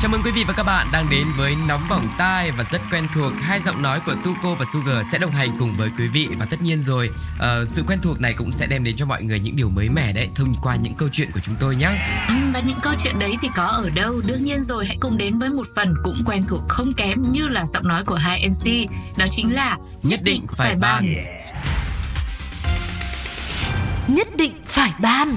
Chào mừng quý vị và các bạn đang đến với Nóng Bỏng Tai và rất quen thuộc hai giọng nói của Tuko và Sugar sẽ đồng hành cùng với quý vị và tất nhiên rồi uh, sự quen thuộc này cũng sẽ đem đến cho mọi người những điều mới mẻ đấy thông qua những câu chuyện của chúng tôi nhé. ừ, Và những câu chuyện đấy thì có ở đâu? Đương nhiên rồi hãy cùng đến với một phần cũng quen thuộc không kém như là giọng nói của hai MC Đó chính là Nhất định phải ban. Nhất định phải ban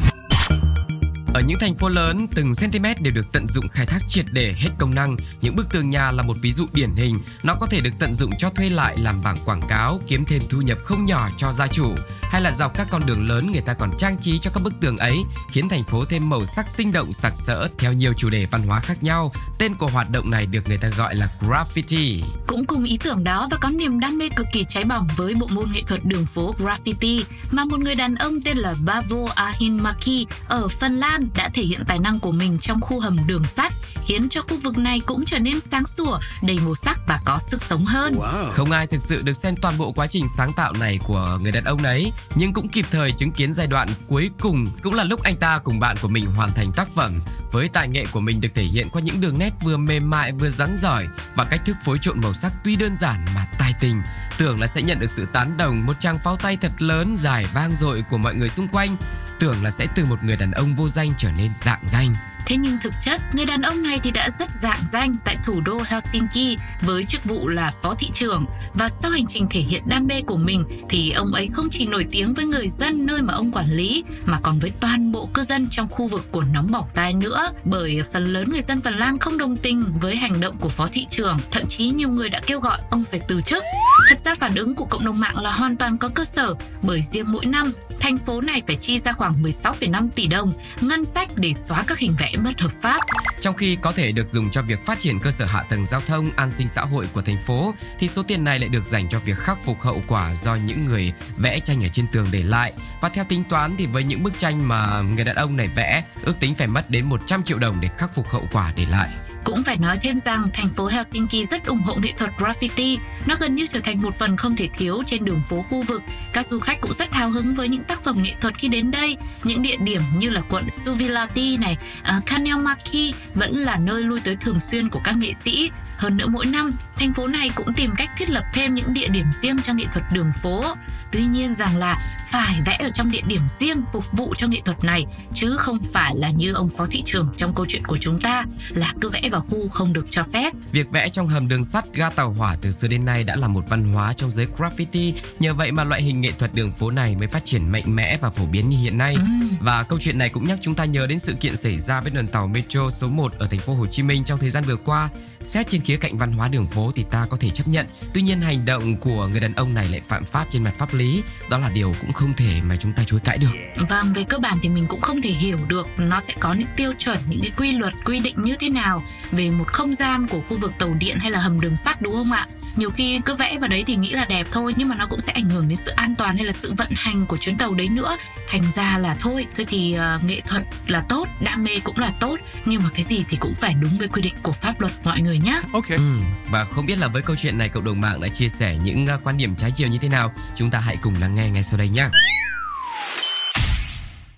ở những thành phố lớn, từng cm đều được tận dụng khai thác triệt để hết công năng. Những bức tường nhà là một ví dụ điển hình. Nó có thể được tận dụng cho thuê lại làm bảng quảng cáo, kiếm thêm thu nhập không nhỏ cho gia chủ. Hay là dọc các con đường lớn người ta còn trang trí cho các bức tường ấy, khiến thành phố thêm màu sắc sinh động sặc sỡ theo nhiều chủ đề văn hóa khác nhau. Tên của hoạt động này được người ta gọi là graffiti. Cũng cùng ý tưởng đó và có niềm đam mê cực kỳ cháy bỏng với bộ môn nghệ thuật đường phố graffiti mà một người đàn ông tên là Bavo Ahinmaki ở Phần Lan đã thể hiện tài năng của mình trong khu hầm đường sắt khiến cho khu vực này cũng trở nên sáng sủa, đầy màu sắc và có sức sống hơn. Không ai thực sự được xem toàn bộ quá trình sáng tạo này của người đàn ông đấy, nhưng cũng kịp thời chứng kiến giai đoạn cuối cùng cũng là lúc anh ta cùng bạn của mình hoàn thành tác phẩm. Với tài nghệ của mình được thể hiện qua những đường nét vừa mềm mại vừa rắn giỏi và cách thức phối trộn màu sắc tuy đơn giản mà tài tình. Tưởng là sẽ nhận được sự tán đồng một tràng pháo tay thật lớn dài vang dội của mọi người xung quanh. Tưởng là sẽ từ một người đàn ông vô danh trở nên dạng danh. Thế nhưng thực chất, người đàn ông này thì đã rất dạng danh tại thủ đô Helsinki với chức vụ là phó thị trưởng và sau hành trình thể hiện đam mê của mình thì ông ấy không chỉ nổi tiếng với người dân nơi mà ông quản lý mà còn với toàn bộ cư dân trong khu vực của nóng bỏng tai nữa bởi phần lớn người dân Phần Lan không đồng tình với hành động của phó thị trưởng, thậm chí nhiều người đã kêu gọi ông phải từ chức. Thật ra phản ứng của cộng đồng mạng là hoàn toàn có cơ sở bởi riêng mỗi năm thành phố này phải chi ra khoảng 16,5 tỷ đồng ngân sách để xóa các hình vẽ bất hợp pháp. Trong khi có thể được dùng cho việc phát triển cơ sở hạ tầng giao thông, an sinh xã hội của thành phố, thì số tiền này lại được dành cho việc khắc phục hậu quả do những người vẽ tranh ở trên tường để lại. Và theo tính toán thì với những bức tranh mà người đàn ông này vẽ, ước tính phải mất đến 100 triệu đồng để khắc phục hậu quả để lại. Cũng phải nói thêm rằng thành phố Helsinki rất ủng hộ nghệ thuật graffiti. Nó gần như trở thành một phần không thể thiếu trên đường phố khu vực. Các du khách cũng rất hào hứng với những tác phẩm nghệ thuật khi đến đây. Những địa điểm như là quận Suvilahti này, à, uh, Kanelmaki vẫn là nơi lui tới thường xuyên của các nghệ sĩ. Hơn nữa mỗi năm, thành phố này cũng tìm cách thiết lập thêm những địa điểm riêng cho nghệ thuật đường phố. Tuy nhiên rằng là phải vẽ ở trong địa điểm riêng phục vụ cho nghệ thuật này chứ không phải là như ông phó thị trưởng trong câu chuyện của chúng ta là cứ vẽ vào khu không được cho phép. Việc vẽ trong hầm đường sắt, ga tàu hỏa từ xưa đến nay đã là một văn hóa trong giới graffiti. Nhờ vậy mà loại hình nghệ thuật đường phố này mới phát triển mạnh mẽ và phổ biến như hiện nay. Ừ. Và câu chuyện này cũng nhắc chúng ta nhớ đến sự kiện xảy ra với đoàn tàu metro số 1 ở thành phố Hồ Chí Minh trong thời gian vừa qua. Xét trên khía cạnh văn hóa đường phố thì ta có thể chấp nhận. Tuy nhiên hành động của người đàn ông này lại phạm pháp trên mặt pháp lý. Đó là điều cũng không không thể mà chúng ta chối cãi được. Vâng, về cơ bản thì mình cũng không thể hiểu được nó sẽ có những tiêu chuẩn, những cái quy luật, quy định như thế nào về một không gian của khu vực tàu điện hay là hầm đường sắt đúng không ạ? Nhiều khi cứ vẽ vào đấy thì nghĩ là đẹp thôi nhưng mà nó cũng sẽ ảnh hưởng đến sự an toàn hay là sự vận hành của chuyến tàu đấy nữa. Thành ra là thôi, thôi thì uh, nghệ thuật là tốt, đam mê cũng là tốt nhưng mà cái gì thì cũng phải đúng với quy định của pháp luật mọi người nhé. Ok Ừ, và không biết là với câu chuyện này cộng đồng mạng đã chia sẻ những uh, quan điểm trái chiều như thế nào Chúng ta hãy cùng lắng nghe ngay sau đây nhé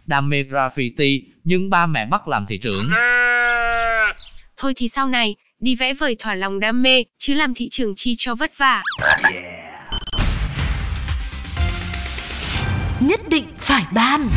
đam mê graffiti, nhưng ba mẹ bắt làm thị trưởng. Thôi thì sau này, đi vẽ vời thỏa lòng đam mê, chứ làm thị trường chi cho vất vả. Nhất định phải ban.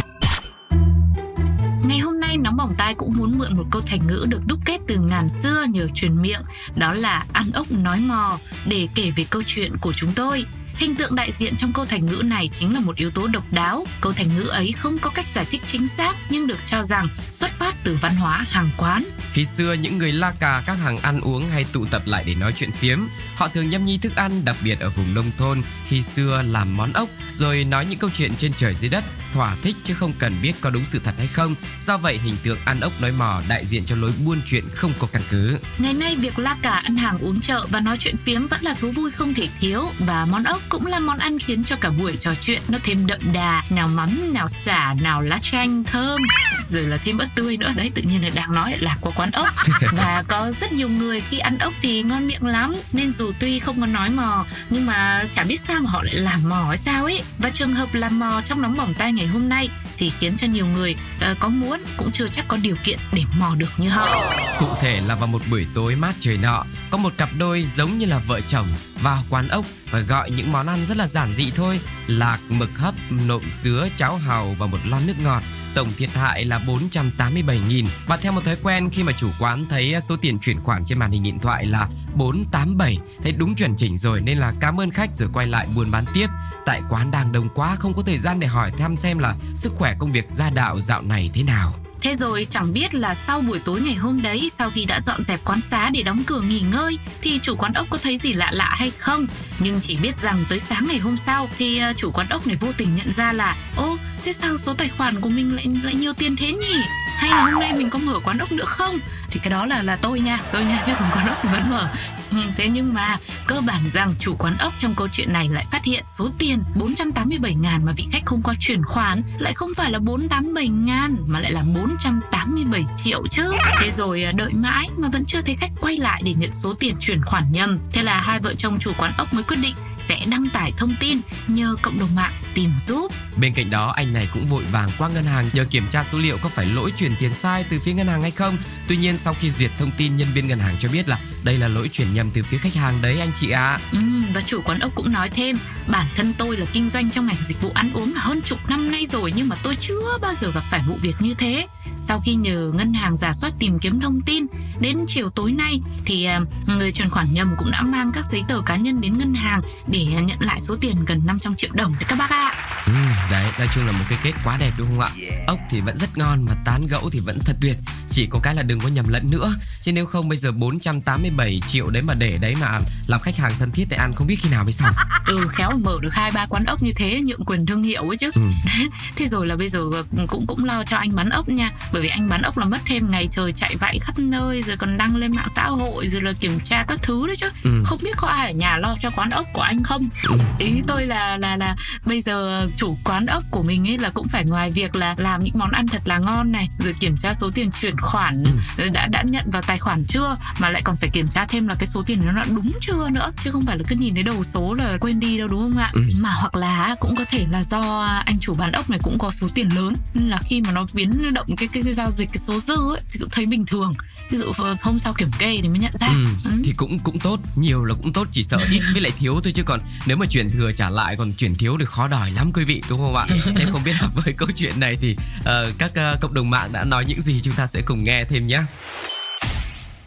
Ngày hôm nay Nóng Bỏng Tai cũng muốn mượn một câu thành ngữ được đúc kết từ ngàn xưa nhờ truyền miệng, đó là ăn ốc nói mò, để kể về câu chuyện của chúng tôi. Hình tượng đại diện trong câu thành ngữ này chính là một yếu tố độc đáo. Câu thành ngữ ấy không có cách giải thích chính xác nhưng được cho rằng xuất phát từ văn hóa hàng quán. Khi xưa những người La Cà các hàng ăn uống hay tụ tập lại để nói chuyện phiếm, họ thường nhâm nhi thức ăn đặc biệt ở vùng nông thôn khi xưa làm món ốc rồi nói những câu chuyện trên trời dưới đất, thỏa thích chứ không cần biết có đúng sự thật hay không. Do vậy hình tượng ăn ốc nói mò đại diện cho lối buôn chuyện không có căn cứ. Ngày nay việc la cả ăn hàng uống chợ và nói chuyện phiếm vẫn là thú vui không thể thiếu và món ốc cũng là món ăn khiến cho cả buổi trò chuyện nó thêm đậm đà, nào mắm, nào xả, nào lá chanh thơm, rồi là thêm ớt tươi nữa. Đấy tự nhiên là đang nói là của quán ốc. Và có rất nhiều người khi ăn ốc thì ngon miệng lắm. Nên dù tuy không có nói mò nhưng mà chả biết sao mà họ lại làm mò hay sao ấy. Và trường hợp làm mò trong nóng bỏng tay ngày hôm nay thì khiến cho nhiều người uh, có muốn cũng chưa chắc có điều kiện để mò được như họ. Cụ thể là vào một buổi tối mát trời nọ, có một cặp đôi giống như là vợ chồng vào quán ốc và gọi những món ăn rất là giản dị thôi, lạc, mực hấp, nộm sứa, cháo hàu và một lon nước ngọt. Tổng thiệt hại là 487.000 Và theo một thói quen khi mà chủ quán thấy số tiền chuyển khoản trên màn hình điện thoại là 487 Thấy đúng chuẩn chỉnh rồi nên là cảm ơn khách rồi quay lại buôn bán tiếp. Tại quán đang đông quá, không có thời gian để hỏi thăm xem là sức khỏe công việc gia đạo dạo này thế nào. Thế rồi chẳng biết là sau buổi tối ngày hôm đấy, sau khi đã dọn dẹp quán xá để đóng cửa nghỉ ngơi, thì chủ quán ốc có thấy gì lạ lạ hay không? Nhưng chỉ biết rằng tới sáng ngày hôm sau thì ờ, chủ quán ốc này vô tình nhận ra là Ô, thế sao số tài khoản của mình lại lại nhiều tiền thế nhỉ? Hay là hôm nay mình có mở quán ốc nữa không? Thì cái đó là là tôi nha, tôi nha chứ còn quán ốc thì vẫn mở. Ừ, thế nhưng mà cơ bản rằng chủ quán ốc trong câu chuyện này lại phát hiện số tiền 487 ngàn mà vị khách không qua chuyển khoản lại không phải là 487 ngàn mà lại là 487 triệu chứ. Thế rồi à, đợi mãi mà vẫn chưa thấy khách quay lại để nhận số tiền chuyển khoản nhầm. Thế là hai vợ chồng chủ quán ốc mới quyết định sẽ đăng tải thông tin nhờ cộng đồng mạng tìm giúp. Bên cạnh đó, anh này cũng vội vàng qua ngân hàng nhờ kiểm tra số liệu có phải lỗi chuyển tiền sai từ phía ngân hàng hay không. Tuy nhiên sau khi duyệt thông tin, nhân viên ngân hàng cho biết là đây là lỗi chuyển nhầm từ phía khách hàng đấy anh chị ạ. À. Ừ, và chủ quán ốc cũng nói thêm, bản thân tôi là kinh doanh trong ngành dịch vụ ăn uống hơn chục năm nay rồi nhưng mà tôi chưa bao giờ gặp phải vụ việc như thế. Sau khi nhờ ngân hàng giả soát tìm kiếm thông tin, đến chiều tối nay thì à, người chuyển khoản nhầm cũng đã mang các giấy tờ cá nhân đến ngân hàng để nhận lại số tiền gần 500 triệu đồng đấy các bác ạ. Ừ, đấy, nói chung là một cái kết quá đẹp đúng không ạ? Ốc thì vẫn rất ngon mà tán gẫu thì vẫn thật tuyệt. Chỉ có cái là đừng có nhầm lẫn nữa. Chứ nếu không bây giờ 487 triệu đấy mà để đấy mà làm khách hàng thân thiết để ăn không biết khi nào mới xong. Ừ, khéo mở được hai ba quán ốc như thế nhượng quyền thương hiệu ấy chứ. Ừ. thế rồi là bây giờ cũng cũng lo cho anh bán ốc nha. Bởi vì anh bán ốc là mất thêm ngày trời chạy vạy khắp nơi rồi còn đăng lên mạng xã hội rồi là kiểm tra các thứ đấy chứ. Ừ. Không biết có ai ở nhà lo cho quán ốc của anh không? Ừ. Ý tôi là là là bây giờ chủ quán ốc của mình ấy là cũng phải ngoài việc là làm những món ăn thật là ngon này rồi kiểm tra số tiền chuyển khoản Ừ. đã đã nhận vào tài khoản chưa mà lại còn phải kiểm tra thêm là cái số tiền nó đã đúng chưa nữa chứ không phải là cứ nhìn thấy đầu số là quên đi đâu đúng không ạ Ừ. mà hoặc là cũng có thể là do anh chủ bán ốc này cũng có số tiền lớn nên là khi mà nó biến động cái cái, cái giao dịch cái số dư ấy thì cũng thấy bình thường ví dụ hôm sau kiểm kê thì mới nhận ra Ừ, Ừ. thì cũng cũng tốt nhiều là cũng tốt chỉ sợ ít với lại thiếu thôi chứ còn nếu mà chuyển thừa trả lại còn chuyển thiếu thì khó đòi lắm quý vị đúng không ạ em không biết là với câu chuyện này thì ờ, các ờ, cộng đồng mạng đã nói những gì chúng ta sẽ cùng nghe thêm nhé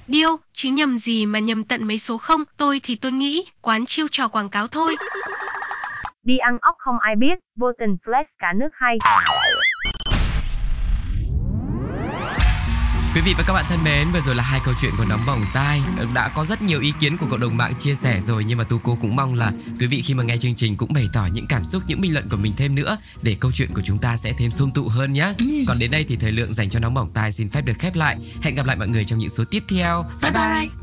Điêu, chứ nhầm gì mà nhầm tận mấy số không, tôi thì tôi nghĩ, quán chiêu trò quảng cáo thôi. Đi ăn ốc không ai biết, vô tình flex cả nước hay. Quý vị và các bạn thân mến, vừa rồi là hai câu chuyện của nóng bỏng tai đã có rất nhiều ý kiến của cộng đồng mạng chia sẻ rồi nhưng mà tu cô cũng mong là quý vị khi mà nghe chương trình cũng bày tỏ những cảm xúc, những bình luận của mình thêm nữa để câu chuyện của chúng ta sẽ thêm sum tụ hơn nhé. Ừ. Còn đến đây thì thời lượng dành cho nóng bỏng tai xin phép được khép lại. Hẹn gặp lại mọi người trong những số tiếp theo. bye bye